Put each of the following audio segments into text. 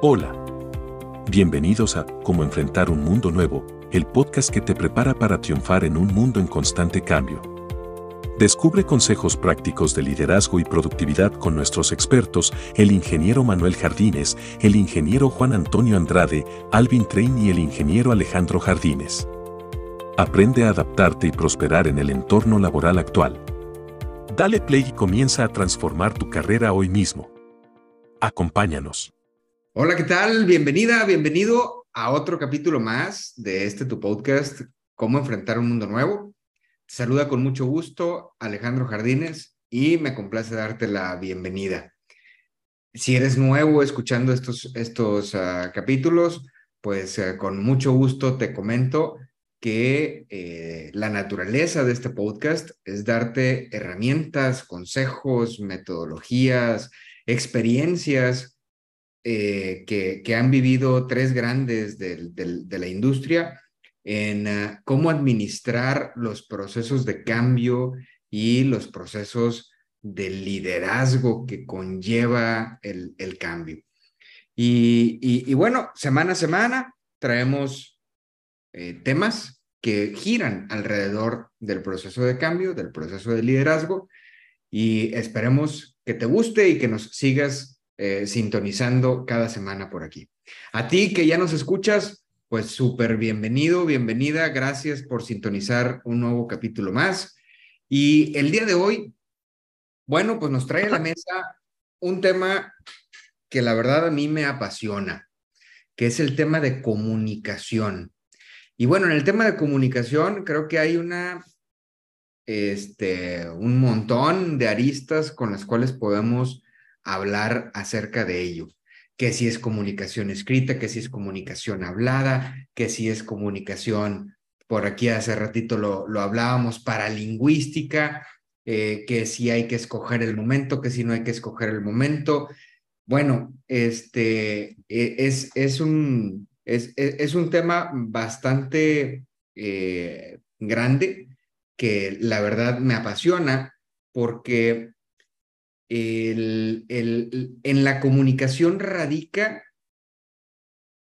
Hola. Bienvenidos a Cómo enfrentar un mundo nuevo, el podcast que te prepara para triunfar en un mundo en constante cambio. Descubre consejos prácticos de liderazgo y productividad con nuestros expertos, el ingeniero Manuel Jardines, el ingeniero Juan Antonio Andrade, Alvin Train y el ingeniero Alejandro Jardines. Aprende a adaptarte y prosperar en el entorno laboral actual. Dale play y comienza a transformar tu carrera hoy mismo. Acompáñanos. Hola, ¿qué tal? Bienvenida, bienvenido a otro capítulo más de este tu podcast, Cómo enfrentar un mundo nuevo. Te saluda con mucho gusto Alejandro Jardines y me complace darte la bienvenida. Si eres nuevo escuchando estos, estos uh, capítulos, pues uh, con mucho gusto te comento que eh, la naturaleza de este podcast es darte herramientas, consejos, metodologías, experiencias eh, que, han vivido tres grandes de, la industria en uh, cómo administrar los procesos de cambio y los procesos de liderazgo que conlleva el, cambio. Y, bueno, semana a semana traemos eh, temas que giran alrededor del proceso de cambio, del proceso de liderazgo, y esperemos que te guste y que nos sigas eh, sintonizando cada semana por aquí. A ti que ya nos escuchas, pues súper bienvenido, bienvenida, gracias por sintonizar un nuevo capítulo más. Y el día de hoy, bueno, pues nos trae a la mesa un tema que la verdad a mí me apasiona, que es el tema de comunicación. Y bueno, en el tema de comunicación creo que hay una, este, un montón de aristas con las cuales podemos hablar acerca de ello, que si es comunicación escrita, que si es comunicación hablada, que si es comunicación, por aquí hace ratito lo, lo hablábamos, paralingüística, eh, que si hay que escoger el momento, que si no hay que escoger el momento. Bueno, este e, es, es, un, es, es un tema bastante eh, grande que la verdad me apasiona porque el, el, en la comunicación radica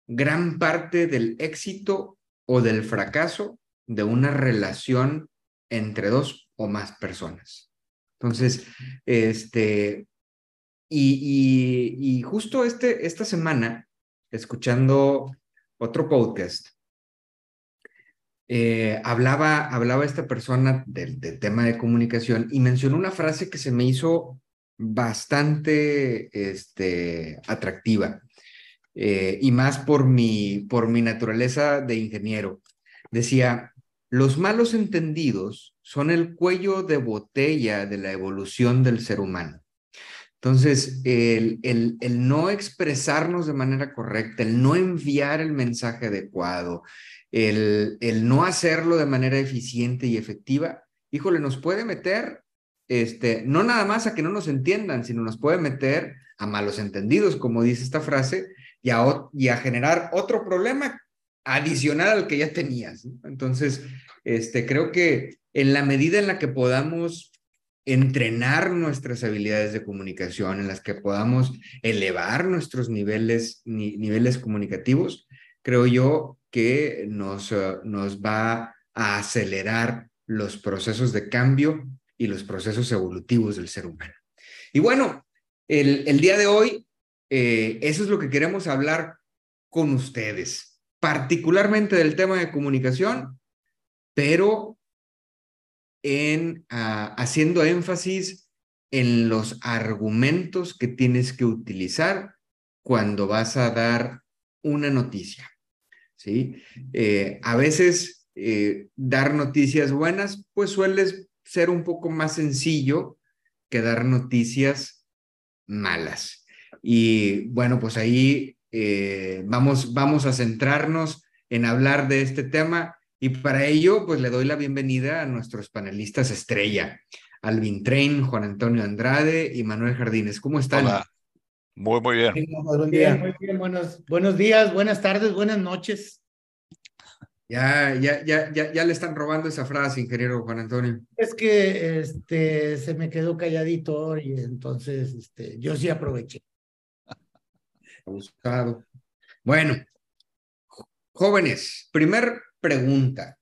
gran parte del éxito o del fracaso de una relación entre dos o más personas. Entonces, este, y, y, justo este, esta semana, escuchando otro podcast, eh, hablaba, hablaba esta persona del, tema de comunicación y mencionó una frase que se me hizo bastante este, atractiva eh, y más por mi, por mi naturaleza de ingeniero. Decía, los malos entendidos son el cuello de botella de la evolución del ser humano. Entonces, el, el, el, no expresarnos de manera correcta, el no enviar el mensaje adecuado, el, el no hacerlo de manera eficiente y efectiva, híjole, nos puede meter este, no nada más a que no nos entiendan, sino nos puede meter a malos entendidos, como dice esta frase, y a, generar otro problema adicional al que ya tenías. Entonces, este, creo que en la medida en la que podamos entrenar nuestras habilidades de comunicación, en las que podamos elevar nuestros niveles, ni, niveles comunicativos, creo yo que nos, nos va a acelerar los procesos de cambio y los procesos evolutivos del ser humano. Y bueno, el, el día de hoy, eh, eso es lo que queremos hablar con ustedes, particularmente del tema de comunicación, pero en uh, haciendo énfasis en los argumentos que tienes que utilizar cuando vas a dar una noticia. ¿sí? Eh, a veces eh, dar noticias buenas, pues sueles ser un poco más sencillo que dar noticias malas. Y bueno, pues ahí eh, vamos, vamos a centrarnos en hablar de este tema y para ello pues le doy la bienvenida a nuestros panelistas estrella, Alvin Train, Juan Antonio Andrade y Manuel Jardines. ¿Cómo están? Hola. Muy, muy bien. Muy bien. Buenos, buenos días, buenas tardes, buenas noches. Ya, ya, ya, ya, ya le están robando esa frase, ingeniero Juan Antonio. Es que este, se me quedó calladito y entonces este, yo sí aproveché. Abusado. Bueno, jóvenes, primer pregunta.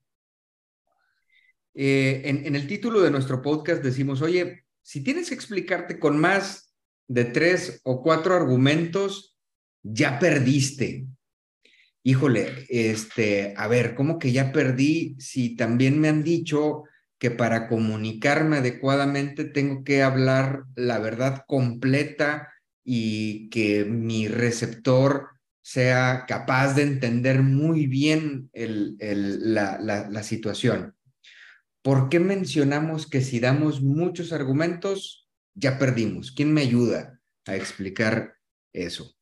Eh, en, en el título de nuestro podcast decimos, oye, si tienes que explicarte con más de tres o cuatro argumentos, ya perdiste. Híjole, este, a ver, ¿cómo que ya perdí? Si también me han dicho que para comunicarme adecuadamente tengo que hablar la verdad completa y que mi receptor sea capaz de entender muy bien el, el, la, la, la situación. ¿Por qué mencionamos que si damos muchos argumentos, ya perdimos? ¿Quién me ayuda a explicar eso?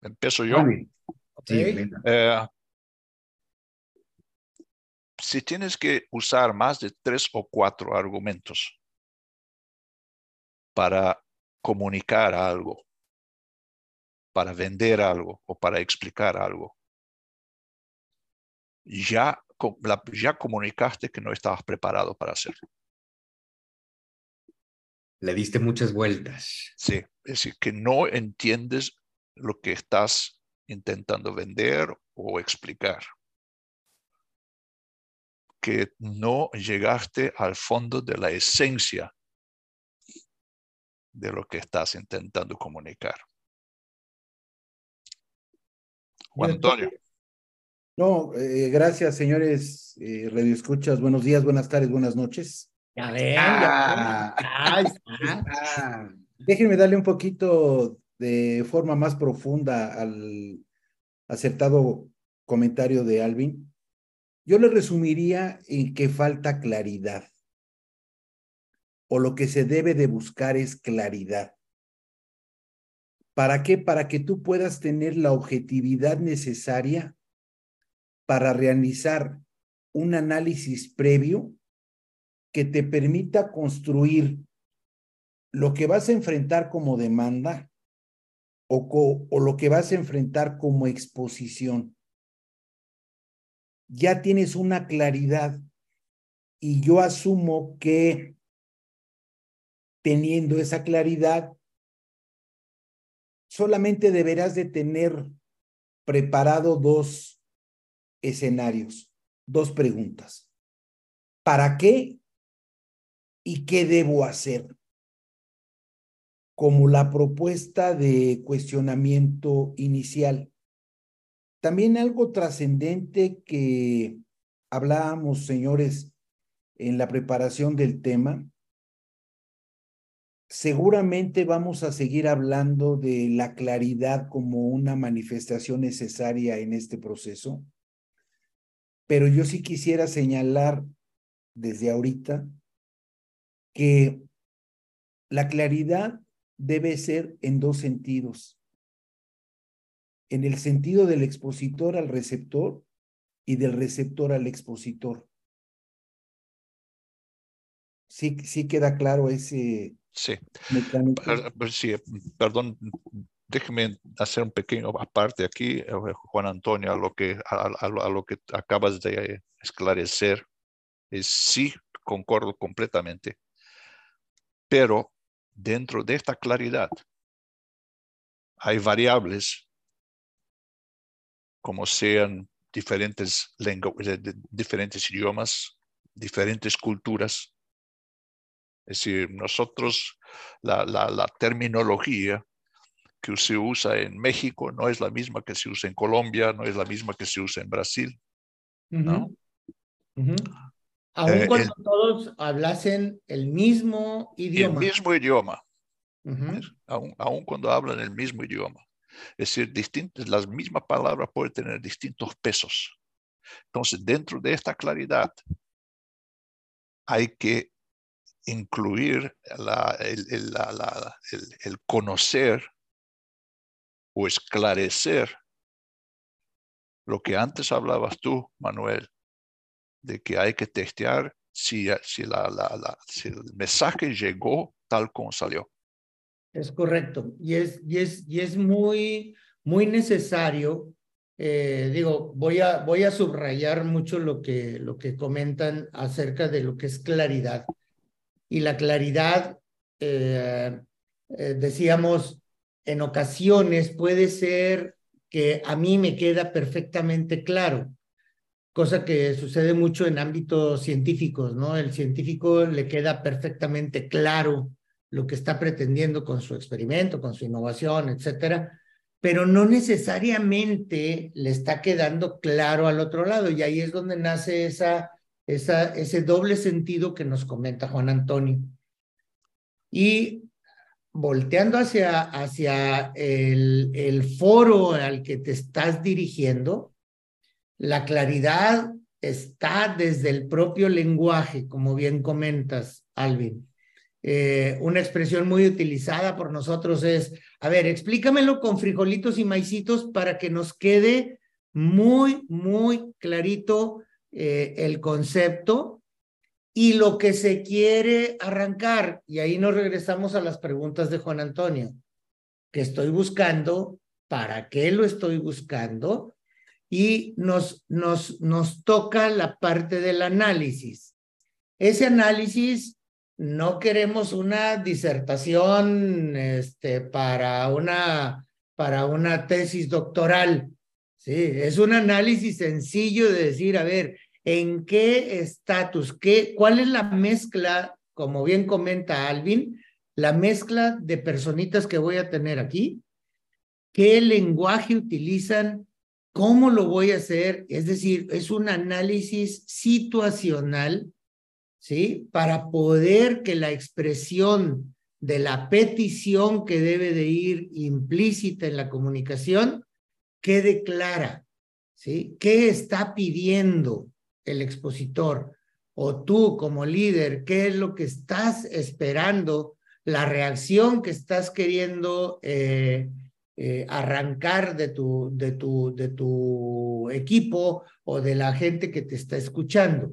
Empiezo yo. Sí, eh, si tienes que usar más de tres o cuatro argumentos para comunicar algo, para vender algo o para explicar algo, ya, ya comunicaste que no estabas preparado para hacerlo. Le diste muchas vueltas. Sí, es decir, que no entiendes lo que estás intentando vender o explicar. Que no llegaste al fondo de la esencia de lo que estás intentando comunicar. Juan Antonio. No, eh, gracias, señores eh, Radio Escuchas. Buenos días, buenas tardes, buenas noches. Ya ven, ah, ya ven. Ah, Déjenme darle un poquito de forma más profunda al acertado comentario de Alvin. Yo le resumiría en que falta claridad. O lo que se debe de buscar es claridad. ¿Para qué? Para que tú puedas tener la objetividad necesaria para realizar un análisis previo que te permita construir lo que vas a enfrentar como demanda o, lo que vas a enfrentar como exposición. Ya tienes una claridad y yo asumo que teniendo esa claridad, solamente deberás de tener preparado dos escenarios, dos preguntas. ¿Para qué y qué debo hacer? Como la propuesta de cuestionamiento inicial. También algo trascendente que hablábamos, señores, en la preparación del tema. Seguramente vamos a seguir hablando de la claridad como una manifestación necesaria en este proceso pero yo sí quisiera señalar desde ahorita que la claridad debe ser en dos sentidos. En el sentido del expositor al receptor y del receptor al expositor. Sí, sí queda claro ese sí. Sí, perdón, déjeme hacer un pequeño aparte aquí, eh, Juan Antonio, a lo que, a, lo que acabas de esclarecer. Es, sí, concuerdo completamente, pero dentro de esta claridad hay variables como sean diferentes, diferentes idiomas, diferentes culturas. Es decir, nosotros, la, terminología que se usa en México no es la misma que se usa en Colombia, no es la misma que se usa en Brasil. ¿no? Aún eh, cuando todos hablasen el mismo idioma. El mismo idioma. aún, aún, cuando hablan el mismo idioma. Es decir, distintas, las mismas palabras pueden tener distintos pesos. Entonces, dentro de esta claridad, hay que incluir la, el, el, la, el, el conocer o esclarecer lo que antes hablabas tú, Manuel, de que hay que testear si, si, el mensaje llegó tal como salió. Es correcto. Y es, y es, y es muy, muy necesario. Eh, digo, voy a, voy a subrayar mucho lo que, lo que comentan acerca de lo que es claridad. Y la claridad, eh, eh, decíamos, en ocasiones puede ser que a mí me queda perfectamente claro, cosa que sucede mucho en ámbitos científicos, ¿no? El científico le queda perfectamente claro lo que está pretendiendo con su experimento, con su innovación, etcétera, pero no necesariamente le está quedando claro al otro lado y ahí es donde nace esa, esa, ese doble sentido que nos comenta Juan Antonio. Y volteando hacia, hacia el, el foro al que te estás dirigiendo, la claridad está desde el propio lenguaje, como bien comentas, Alvin. Eh, una expresión muy utilizada por nosotros es, a ver, explícamelo con frijolitos y maicitos para que nos quede muy, muy clarito eh, el concepto y lo que se quiere arrancar. Y ahí nos regresamos a las preguntas de Juan Antonio. ¿Qué estoy buscando? ¿Para qué lo estoy buscando? Y nos, nos, nos toca la parte del análisis. Ese análisis, no queremos una disertación este, para, una, para una tesis doctoral. Sí, es un análisis sencillo de decir, a ver, en qué estatus, qué, cuál es la mezcla, como bien comenta Alvin, la mezcla de personitas que voy a tener aquí, qué lenguaje utilizan, cómo lo voy a hacer, es decir, es un análisis situacional, ¿sí? Para poder que la expresión de la petición que debe de ir implícita en la comunicación quede clara, ¿sí? ¿Qué está pidiendo? el expositor o tú como líder, qué es lo que estás esperando, la reacción que estás queriendo eh, eh, arrancar de tu, de, tu, de tu equipo o de la gente que te está escuchando.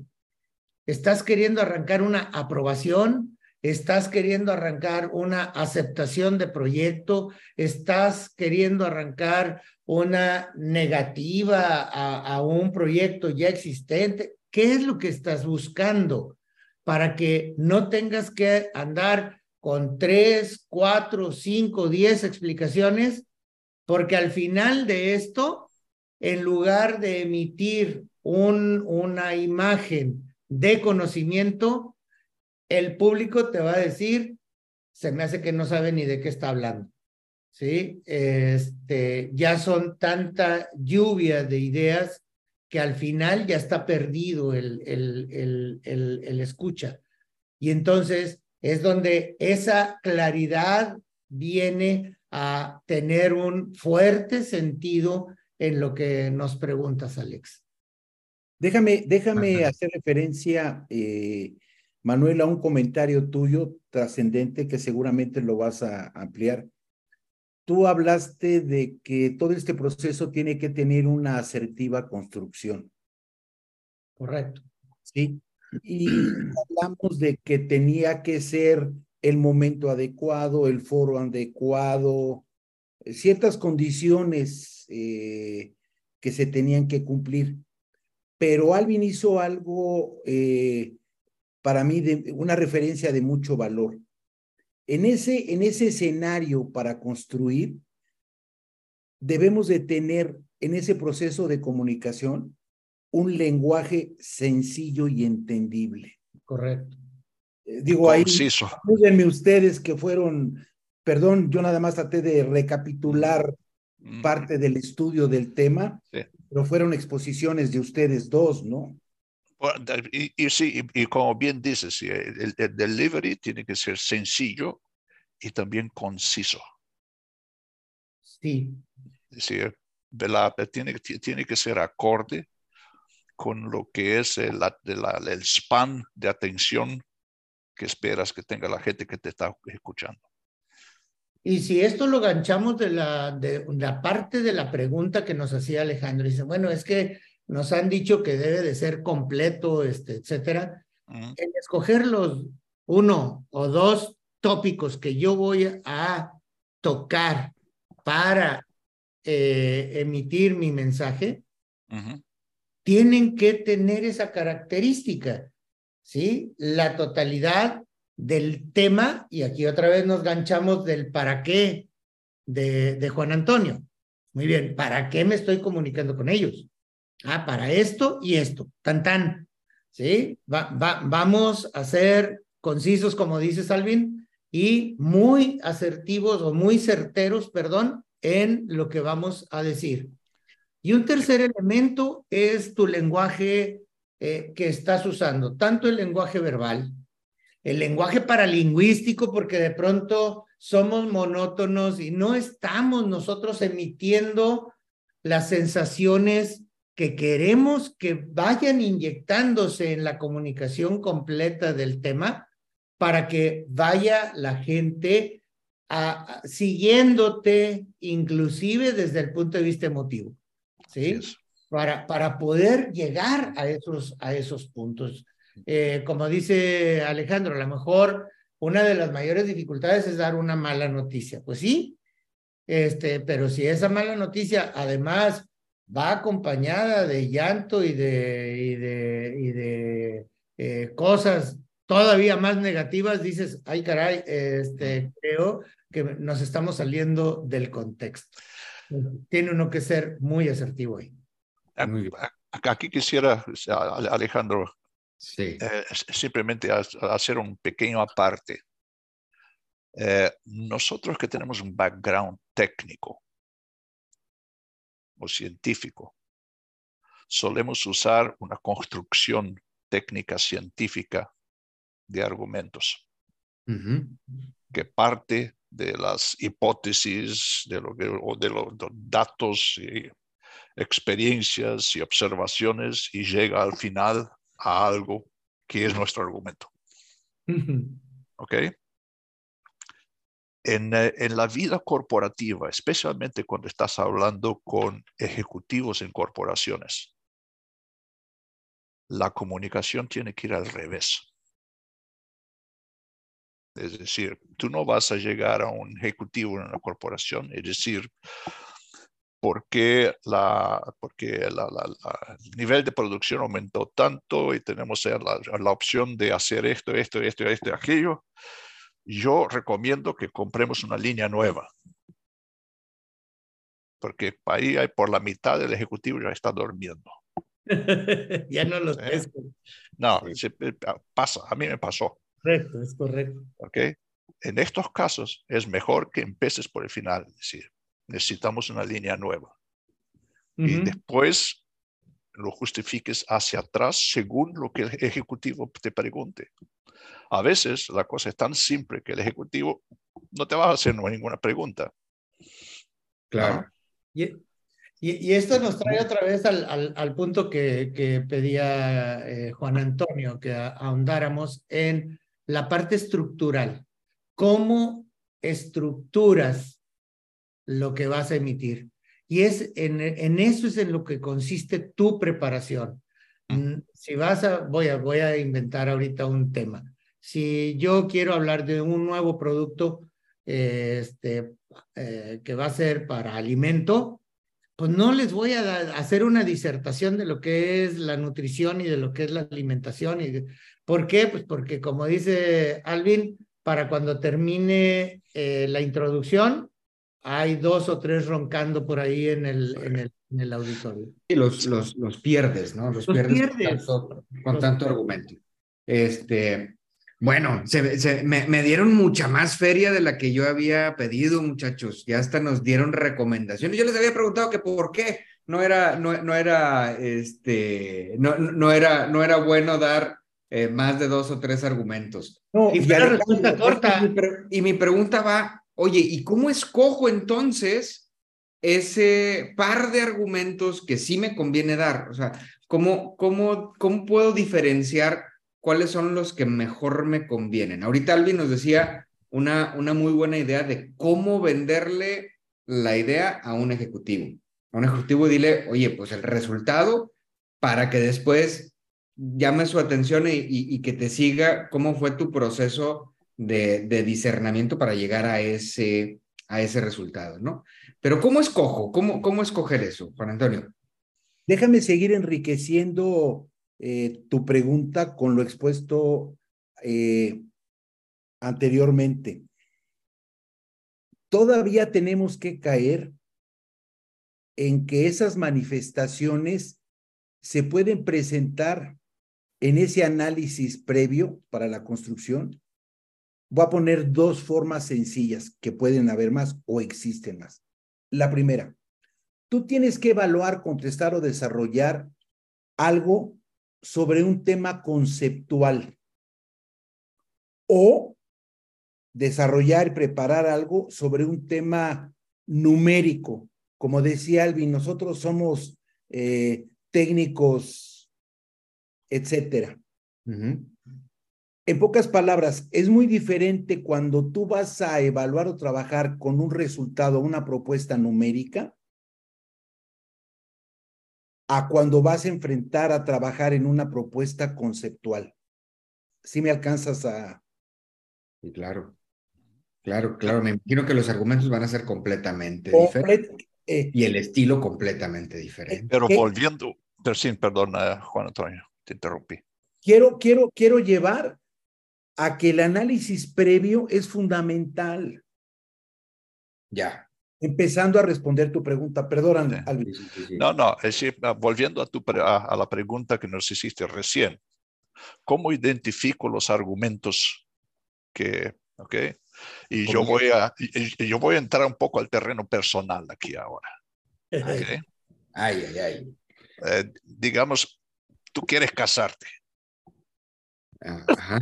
¿Estás queriendo arrancar una aprobación? ¿Estás queriendo arrancar una aceptación de proyecto? ¿Estás queriendo arrancar una negativa a, un proyecto ya existente? ¿Qué es lo que estás buscando para que no tengas que andar con tres, cuatro, cinco, diez explicaciones? Porque al final de esto, en lugar de emitir un, una imagen de conocimiento, el público te va a decir, se me hace que no sabe ni de qué está hablando. ¿sí? Este, ya son tanta lluvia de ideas que al final ya está perdido el, el, el, el, escucha. Y entonces es donde esa claridad viene a tener un fuerte sentido en lo que nos preguntas, Alex. Déjame, déjame hacer referencia, eh, Manuel, a un comentario tuyo trascendente que seguramente lo vas a ampliar tú hablaste de que todo este proceso tiene que tener una asertiva construcción. Correcto. Sí. Y hablamos de que tenía que ser el momento adecuado, el foro adecuado, ciertas condiciones eh, que se tenían que cumplir. Pero Alvin hizo algo eh, para mí de una referencia de mucho valor. En ese, en ese escenario para construir, debemos de tener en ese proceso de comunicación un lenguaje sencillo y entendible. Correcto. Eh, digo ahí, ayúdenme ustedes que fueron, perdón, yo nada más traté de recapitular mm. parte del estudio del tema, pero fueron exposiciones de ustedes dos, ¿no? Y, sí, y, como bien dices, el, delivery tiene que ser sencillo y también conciso. Sí. Es decir, tiene, tiene que ser acorde con lo que es el, el span de atención que esperas que tenga la gente que te está escuchando. Y si esto lo ganchamos de la, de la parte de la pregunta que nos hacía Alejandro, dice, bueno, es que nos han dicho que debe de ser completo, este, etcétera. En escoger los uno o dos tópicos que yo voy a tocar para eh, emitir mi mensaje, tienen que tener esa característica, ¿sí? La totalidad del tema, y aquí otra vez nos ganchamos del para qué de, de Juan Antonio. Muy bien, ¿para qué me estoy comunicando con ellos? Ah, para esto y esto, tan tan. ¿Sí? Va, va, vamos a ser concisos, como dice Salvin, y muy asertivos o muy certeros, perdón, en lo que vamos a decir. Y un tercer elemento es tu lenguaje eh, que estás usando, tanto el lenguaje verbal, el lenguaje paralingüístico, porque de pronto somos monótonos y no estamos nosotros emitiendo las sensaciones que queremos que vayan inyectándose en la comunicación completa del tema para que vaya la gente siguiéndote, inclusive desde el punto de vista emotivo, ¿sí? Para, para poder llegar a esos, a esos puntos. Eh, como dice Alejandro, a lo mejor una de las mayores dificultades es dar una mala noticia. Pues sí, este, pero si esa mala noticia además va acompañada de llanto y de, y de, y de eh, cosas todavía más negativas, dices, ay caray, este, creo que nos estamos saliendo del contexto. Tiene uno que ser muy asertivo ahí. Aquí quisiera, Alejandro, sí. Eh, simplemente hacer un pequeño aparte. Eh, nosotros que tenemos un background técnico, o científico. Solemos usar una construcción técnica científica de argumentos que parte de las hipótesis, de, lo o de los datos y experiencias y observaciones y llega al final a algo que es nuestro argumento. ¿Ok? Eh, en, la vida corporativa, especialmente cuando estás hablando con ejecutivos en corporaciones, la comunicación tiene que ir al revés. Es decir, tú no vas a llegar a un ejecutivo en una corporación y decir, ¿por qué, la, porque el nivel de producción aumentó tanto y tenemos la, la opción de hacer esto, esto, esto, esto aquello? yo recomiendo que compremos una línea nueva. Porque ahí hay por la mitad del ejecutivo ya está durmiendo. ya no lo ¿Eh? No, eh, pasa, a mí me pasó. Correcto, es correcto. ¿Ok? En estos casos es mejor que empieces por el final, es decir, necesitamos una línea nueva. Y después lo justifiques hacia atrás según lo que el ejecutivo te pregunte. A veces la cosa es tan simple que el ejecutivo no te va a hacer ninguna pregunta. Claro. Y, y, esto nos trae otra vez al, al, punto que, que pedía eh, Juan Antonio, que ahondáramos en la parte estructural. ¿Cómo estructuras lo que vas a emitir? Y es en, en eso es en lo que consiste tu preparación. Mm, si vas a, voy a, voy a inventar ahorita un tema si yo quiero hablar de un nuevo producto este, eh, que va a ser para alimento, pues no les voy a hacer una disertación de lo que es la nutrición y de lo que es la alimentación. Y ¿Por qué? Pues porque como dice Alvin, para cuando termine eh, la introducción, hay dos o tres roncando por ahí en el, en el, en el auditorio. Y los, los, los pierdes, ¿no? Los, pierdes, Con tanto, argumento. Este, bueno, se, me, dieron mucha más feria de la que yo había pedido, muchachos. Ya hasta nos dieron recomendaciones. Yo les había preguntado que por qué no era, no, no era, este, no, no, era, no era bueno dar eh, más de dos o tres argumentos. y, respuesta corta. y mi pregunta va, oye, ¿y cómo escojo entonces ese par de argumentos que sí me conviene dar? O sea, ¿cómo, cómo, cómo puedo diferenciar? cuáles son los que mejor me convienen. Ahorita Alvin nos decía una, una muy buena idea de cómo venderle la idea a un ejecutivo. A un ejecutivo dile, oye, pues el resultado para que después llame su atención y, que te siga cómo fue tu proceso de, discernimiento para llegar a ese, a ese resultado, ¿no? Pero ¿cómo escojo? ¿Cómo, cómo escoger eso, Juan Antonio? Déjame seguir enriqueciendo eh, tu pregunta con lo expuesto eh, anteriormente. todavía tenemos que caer en que esas manifestaciones se pueden presentar en ese análisis previo para la construcción. Voy a poner dos formas sencillas que pueden haber más o existen más. La primera, tú tienes que evaluar, contestar o desarrollar algo sobre un tema conceptual o desarrollar y preparar algo sobre un tema numérico. Como decía Alvin, nosotros somos eh, técnicos, etcétera. En pocas palabras, es muy diferente cuando tú vas a evaluar o trabajar con un resultado, una propuesta numérica, a cuando vas a enfrentar a trabajar en una propuesta conceptual. Si me alcanzas a... Sí, claro. Claro, claro. Me imagino que los argumentos van a ser completamente diferentes. Eh, y el estilo completamente diferente. Pero volviendo, pero sí, perdona, Juan Antonio, te interrumpí. Quiero, quiero, quiero llevar a que el análisis previo es fundamental. Ya empezando a responder tu pregunta. Perdón, No, no, es decir, ah, volviendo a, tu, a, la pregunta que nos hiciste recién, ¿cómo identifico los argumentos que, ok? Y yo voy, a, yo voy a entrar un poco al terreno personal aquí ahora. Okay. Ay, ay, ay. Eh, digamos, tú quieres casarte. Ajá.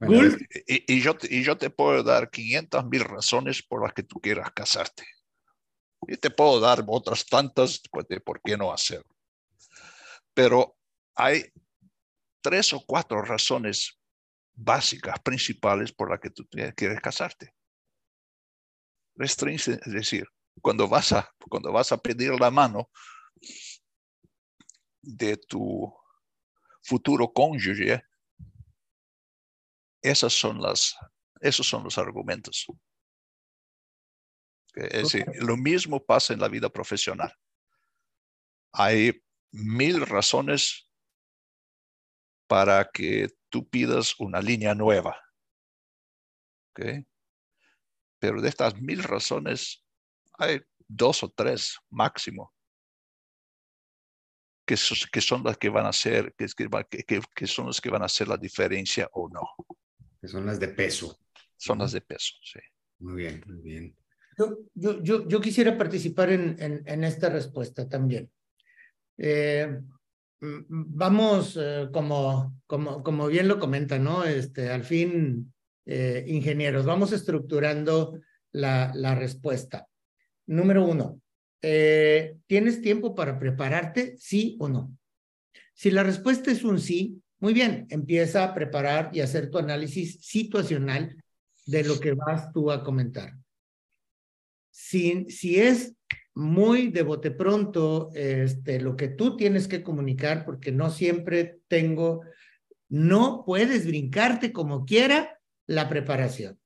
Y, y, yo, y yo te puedo dar 500 mil razones por las que tú quieras casarte. Y te puedo dar otras tantas pues, de por qué no hacerlo. Pero hay tres o cuatro razones básicas, principales por las que tú quieres casarte. Restringe, es decir, cuando vas a, cuando vas a pedir la mano de tu futuro cónyuge, esas son las, esos son los argumentos. Es decir, lo mismo pasa en la vida profesional. Hay mil razones para que tú pidas una línea nueva. Pero de estas mil razones, hay dos o tres máximo que, son las que van a hacer, que, que, que, son las que van a hacer la diferencia o no. Que son las de peso. Son las de peso, sí. Muy bien, muy bien. Yo, yo, yo, quisiera participar en, en, esta respuesta también. Eh, vamos, eh, como, como, como bien lo comenta, ¿no? Este, al fin, eh, ingenieros, vamos estructurando la, la respuesta. Número uno, ¿tienes tiempo para prepararte? ¿Sí o no? Si la respuesta es un sí, muy bien, empieza a preparar y hacer tu análisis situacional de lo que vas tú a comentar. Si, es muy de bote pronto este, lo que tú tienes que comunicar, porque no siempre tengo, no puedes brincarte como quiera la preparación.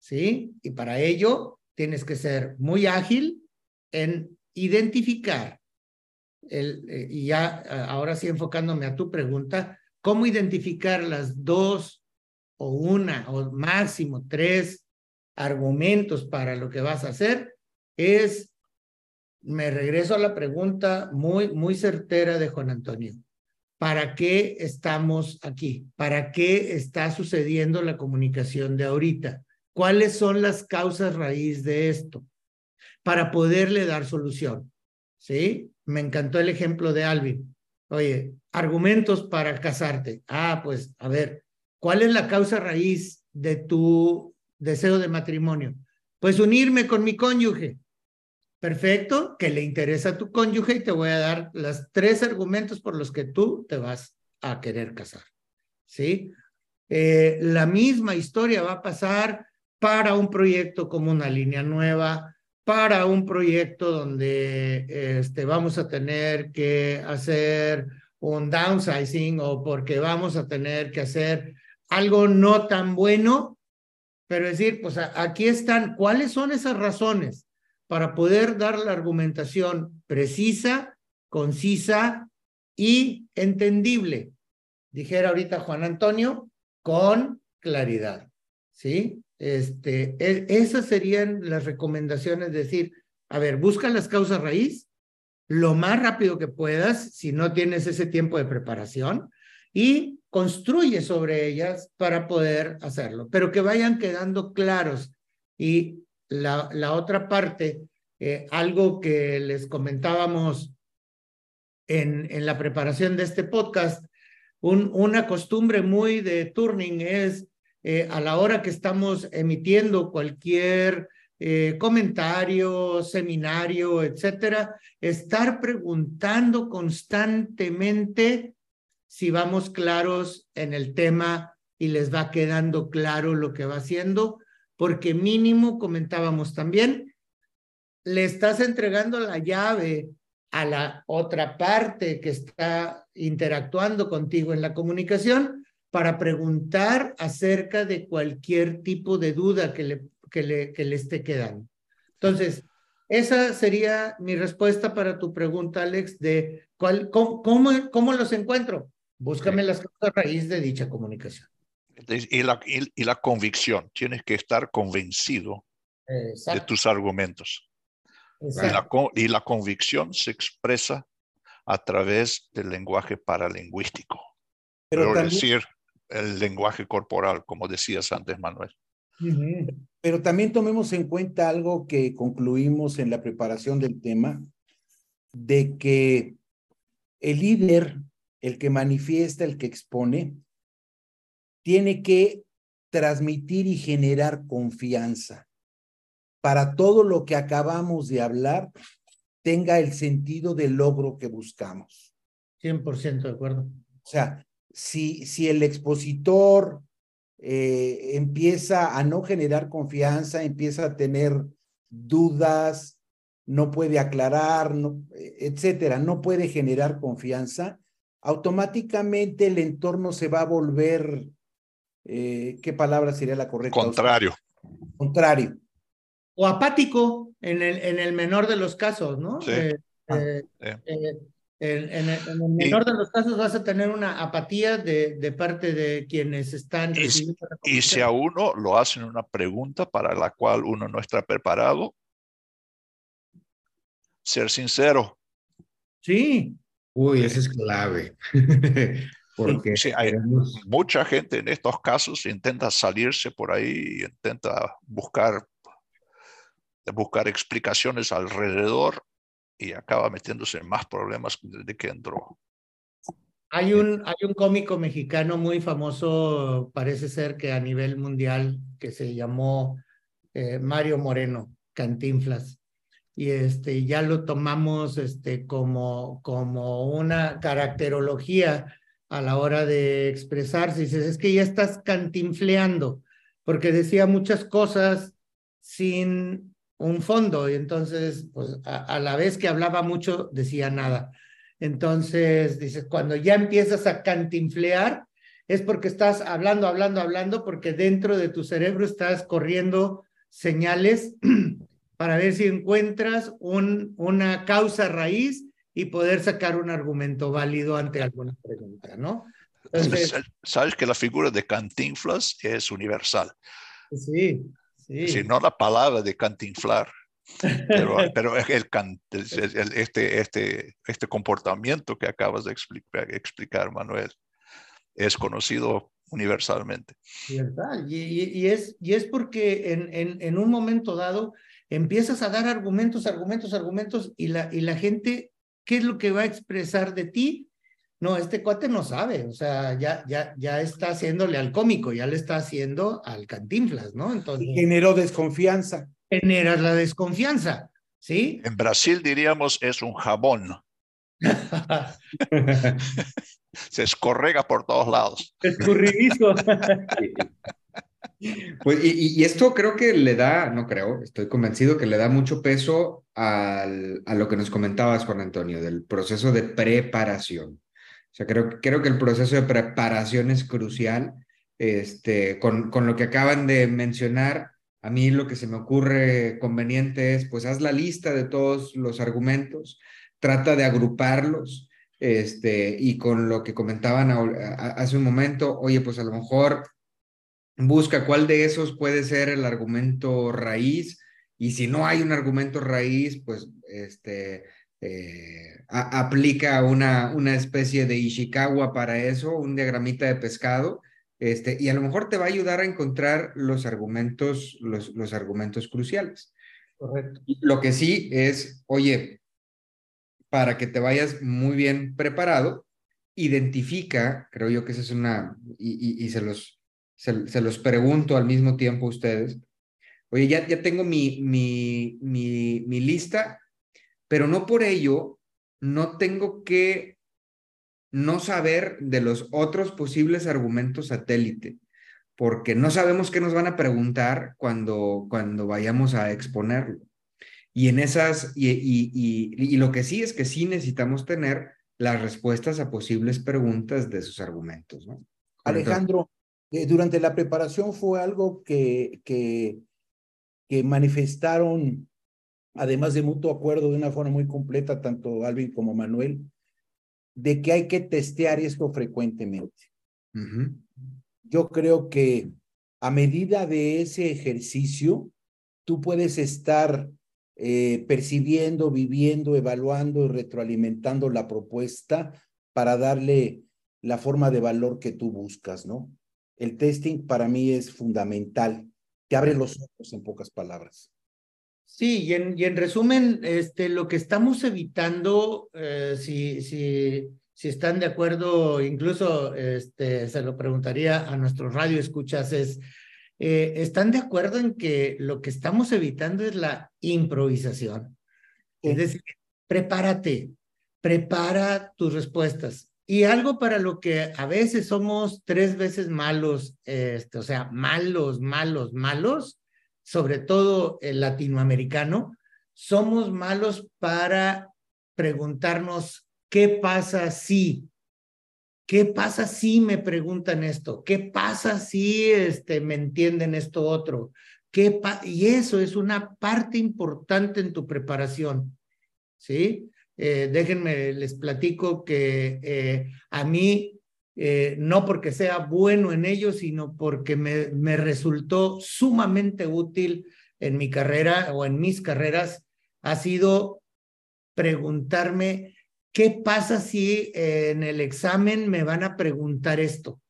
¿Sí? Y para ello tienes que ser muy ágil en identificar, el, eh, y ya ahora sí enfocándome a tu pregunta, ¿cómo identificar las dos o una o máximo tres argumentos para lo que vas a hacer, es, me regreso a la pregunta muy, muy certera de Juan Antonio. ¿Para qué estamos aquí? ¿Para qué está sucediendo la comunicación de ahorita? ¿Cuáles son las causas raíz de esto? Para poderle dar solución. ¿Sí? Me encantó el ejemplo de Alvin. Oye, argumentos para casarte. Ah, pues, a ver, ¿cuál es la causa raíz de tu deseo de matrimonio? Pues unirme con mi cónyuge. Perfecto, que le interesa a tu cónyuge y te voy a dar los tres argumentos por los que tú te vas a querer casar. ¿Sí? Eh, la misma historia va a pasar para un proyecto como una línea nueva, para un proyecto donde este, vamos a tener que hacer un downsizing o porque vamos a tener que hacer algo no tan bueno pero decir, pues aquí están, ¿cuáles son esas razones para poder dar la argumentación precisa, concisa y entendible? Dijera ahorita Juan Antonio, con claridad, ¿sí? Este, e, esas serían las recomendaciones, decir, a ver, busca las causas raíz lo más rápido que puedas, si no tienes ese tiempo de preparación, y construye sobre ellas para poder hacerlo, pero que vayan quedando claros. Y la, la otra parte, eh, algo que les comentábamos en, en la preparación de este podcast, un, una costumbre muy de turning es eh, a la hora que estamos emitiendo cualquier eh, comentario, seminario, etcétera, estar preguntando constantemente si vamos claros en el tema y les va quedando claro lo que va haciendo, porque mínimo comentábamos también, le estás entregando la llave a la otra parte que está interactuando contigo en la comunicación para preguntar acerca de cualquier tipo de duda que le, que le, que le esté quedando. Entonces, esa sería mi respuesta para tu pregunta, Alex, de cuál, cómo, cómo, los encuentro. Búscame las cosas raíz de dicha comunicación. Y la, y, la convicción, tienes que estar convencido de tus argumentos. Y la, convicción se expresa a través del lenguaje paralingüístico. Pero decir el lenguaje corporal, como decías antes, Manuel. Pero también tomemos en cuenta algo que concluimos en la preparación del tema, de que el líder, el que manifiesta, el que expone, tiene que transmitir y generar confianza para todo lo que acabamos de hablar tenga el sentido del logro que buscamos. 100% de acuerdo. O sea, si, si el expositor eh, empieza a no generar confianza, empieza a tener dudas, no puede aclarar, no, etcétera, no puede generar confianza, automáticamente el entorno se va a volver, eh, ¿qué palabra sería la correcta? Contrario. Contrario o apático en el, en el menor de los casos, ¿no? Sí. Eh, ah, eh, en, el, menor de los casos vas a tener una apatía de, de parte de quienes están recibiendo. Y, y si a uno lo hacen una pregunta para la cual uno no está preparado, ser sincero. Sí. Uy, eso es clave. Porque sí, hay mucha gente en estos casos intenta salirse por ahí, intenta buscar buscar explicaciones alrededor y acaba metiéndose en más problemas de que entró. Hay un, hay un cómico mexicano muy famoso, parece ser que a nivel mundial, que se llamó eh, Mario Moreno, Cantinflas. Y este, ya lo tomamos este, como, como una caracterología a la hora de expresarse. Dices, es que ya estás cantinfleando, porque decía muchas cosas sin un fondo y entonces, pues a, la vez que hablaba mucho, decía nada. Entonces, dices, cuando ya empiezas a cantinflear, es porque estás hablando, hablando, hablando, porque dentro de tu cerebro estás corriendo señales para ver si encuentras un, una causa raíz y poder sacar un argumento válido ante alguna pregunta, ¿no? Entonces, Sabes que la figura de Cantinflas es universal. Sí. Sí. no la palabra de cantinflar, pero, pero el, el, este, este, este comportamiento que acabas de explicar, explicar Manuel, es conocido universalmente. Y, y, es, y es porque en, en, en, un momento dado empiezas a dar argumentos, argumentos, argumentos, y la, y la gente, ¿qué es lo que va a expresar de ti? No, este cuate no sabe, o sea, ya, ya, ya está haciéndole al cómico, ya le está haciendo al cantinflas, ¿no? Entonces. generó desconfianza. Generas la desconfianza, ¿sí? En Brasil diríamos es un jabón. Se escorrega por todos lados. Escurridizo. Pues, y, y, esto creo que le da, no creo, estoy convencido que le da mucho peso al, a lo que nos comentabas, Juan Antonio, del proceso de preparación. O sea, creo, creo que el proceso de preparación es crucial. Este, con, con lo que acaban de mencionar, a mí lo que se me ocurre conveniente es, pues haz la lista de todos los argumentos, trata de agruparlos, este, y con lo que comentaban hace un momento, oye, pues a lo mejor busca cuál de esos puede ser el argumento raíz y si no hay un argumento raíz, pues este, eh, aplica una, una especie de Ishikawa para eso, un diagramita de pescado, este, y a lo mejor te va a ayudar a encontrar los argumentos, los, los argumentos cruciales. Correcto. Lo que sí es, oye, para que te vayas muy bien preparado, identifica, creo yo que esa es una, y, y, se, los, se, los pregunto al mismo tiempo a ustedes, oye, ya, ya tengo mi, mi, mi, mi lista, pero no por ello no tengo que no saber de los otros posibles argumentos satélite, porque no sabemos qué nos van a preguntar cuando, cuando vayamos a exponerlo. Y en esas, y, y, y, y lo que sí es que sí necesitamos tener las respuestas a posibles preguntas de sus argumentos. Alejandro, eh, durante la preparación fue algo que, que, que manifestaron, además de mutuo acuerdo de una forma muy completa, tanto Alvin como Manuel, de que hay que testear esto frecuentemente. Yo creo que a medida de ese ejercicio, tú puedes estar eh, percibiendo, viviendo, evaluando y retroalimentando la propuesta para darle la forma de valor que tú buscas, ¿no? El testing para mí es fundamental, te abre los ojos en pocas palabras. Sí, y en, y en resumen, este, lo que estamos evitando, eh, si, si, si están de acuerdo, incluso este, se lo preguntaría a nuestros radio escuchas, es eh, ¿están de acuerdo en que lo que estamos evitando es la improvisación? Es decir, prepárate, prepara tus respuestas. Y algo para lo que a veces somos tres veces malos, este, o sea, malos, malos, malos, sobre todo el latinoamericano, somos malos para preguntarnos qué pasa si, ¿Qué pasa si me preguntan esto? ¿Qué pasa si este, me entienden esto otro? ¿Qué y eso es una parte importante en tu preparación. ¿Sí? Eh, déjenme, les platico que eh, a mí, eh, no porque sea bueno en ello, sino porque me, me resultó sumamente útil en mi carrera o en mis carreras, ha sido preguntarme ¿Qué pasa si en el examen me van a preguntar esto?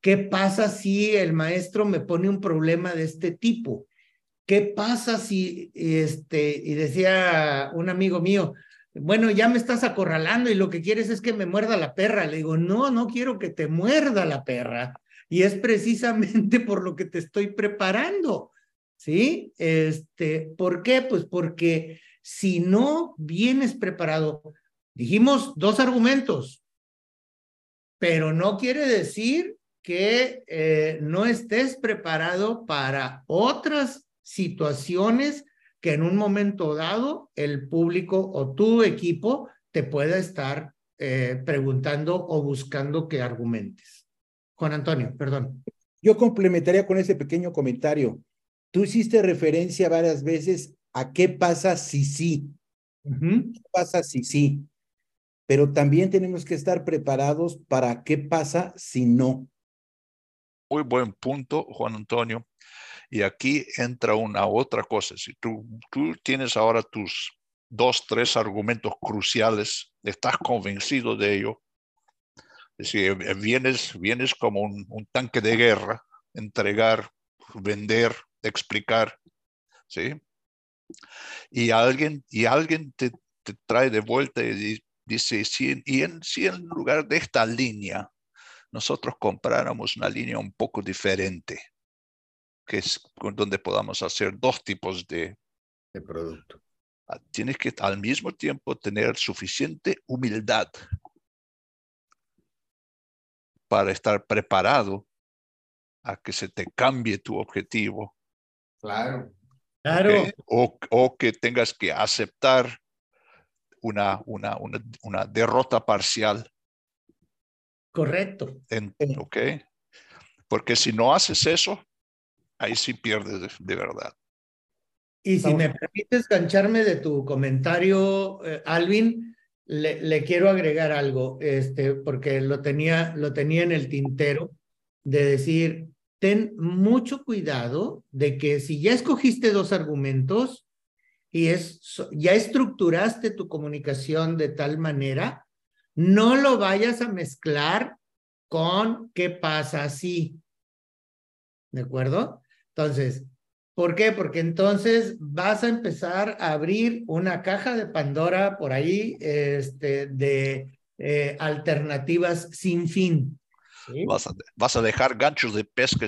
¿Qué pasa si el maestro me pone un problema de este tipo? ¿Qué pasa si, este, y decía un amigo mío, bueno, ya me estás acorralando y lo que quieres es que me muerda la perra. Le digo, no, no quiero que te muerda la perra. Y es precisamente por lo que te estoy preparando. ¿Sí? Este, ¿por qué? Pues porque si no vienes preparado, Dijimos dos argumentos, pero no quiere decir que eh, no estés preparado para otras situaciones que en un momento dado el público o tu equipo te pueda estar eh, preguntando o buscando que argumentes. Juan Antonio, perdón. Yo complementaría con ese pequeño comentario. Tú hiciste referencia varias veces a qué pasa si sí. ¿Qué pasa si sí? pero también tenemos que estar preparados para qué pasa si no. Muy buen punto, Juan Antonio. Y aquí entra una otra cosa. Si tú, tú tienes ahora tus dos, tres argumentos cruciales, estás convencido de ello, es decir, vienes, vienes como un, tanque de guerra, entregar, vender, explicar, ¿sí? Y alguien, y alguien te, te trae de vuelta y Dice, si, y en, si en lugar de esta línea nosotros compráramos una línea un poco diferente, que es donde podamos hacer dos tipos de, de producto. Ah, tienes que al mismo tiempo tener suficiente humildad para estar preparado a que se te cambie tu objetivo. Claro. Claro. O, o, que tengas que aceptar una, una, una, derrota parcial. Correcto. En, ok. Porque si no haces eso, ahí sí pierdes de, verdad. Y si me permites gancharme de tu comentario, eh, Alvin, le, le, quiero agregar algo, este, porque lo tenía, lo tenía en el tintero, de decir, ten mucho cuidado de que si ya escogiste dos argumentos y es, ya estructuraste tu comunicación de tal manera, no lo vayas a mezclar con qué pasa así. ¿De acuerdo? Entonces, ¿por qué? Porque entonces vas a empezar a abrir una caja de Pandora por ahí este, de eh, alternativas sin fin. Vas, a, vas, a, dejar ganchos de pesca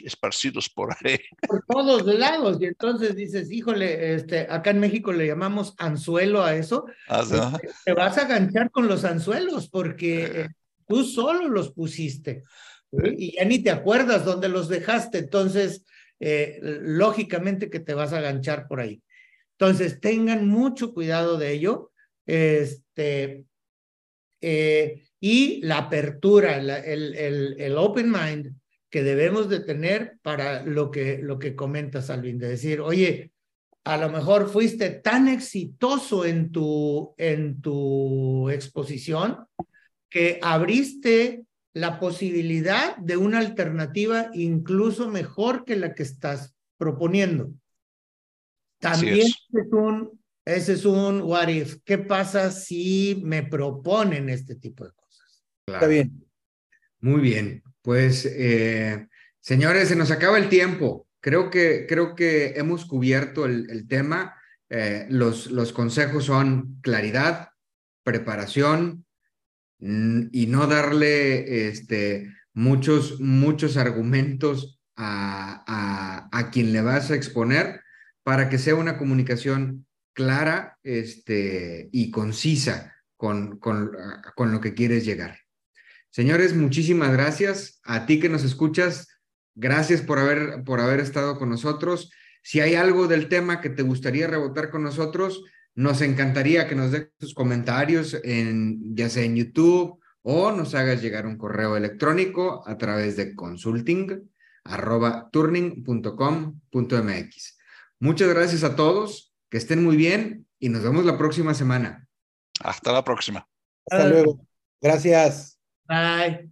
esparcidos por ahí. Por todos lados. Y entonces dices, híjole, este, acá en México le llamamos anzuelo a eso. Este, te vas a ganchar con los anzuelos porque eh, tú solo los pusiste. Y ya ni te acuerdas dónde los dejaste. Entonces, eh, lógicamente que te vas a ganchar por ahí. Entonces, tengan mucho cuidado de ello. Este, eh, y la apertura, el, el, el, open mind que debemos de tener para lo que, lo que comentas, Alvin, de decir, oye, a lo mejor fuiste tan exitoso en tu, en tu exposición que abriste la posibilidad de una alternativa incluso mejor que la que estás proponiendo. También es. un, ese es un what if. ¿Qué pasa si me proponen este tipo de cosas? Está bien. Muy bien. Pues, eh, señores, se nos acaba el tiempo. Creo que, creo que hemos cubierto el, el tema. Eh, los, los consejos son claridad, preparación, y no darle este, muchos, muchos argumentos a, a, a, quien le vas a exponer para que sea una comunicación clara este, y concisa con, con, con lo que quieres llegar. Señores, muchísimas gracias. A ti que nos escuchas, gracias por haber, por haber estado con nosotros. Si hay algo del tema que te gustaría rebotar con nosotros, nos encantaría que nos des tus comentarios en, ya sea en YouTube o nos hagas llegar un correo electrónico a través de consulting arroba turning.com.mx. Muchas gracias a todos, que estén muy bien y nos vemos la próxima semana. Hasta la próxima. Hasta luego. Gracias. Bye.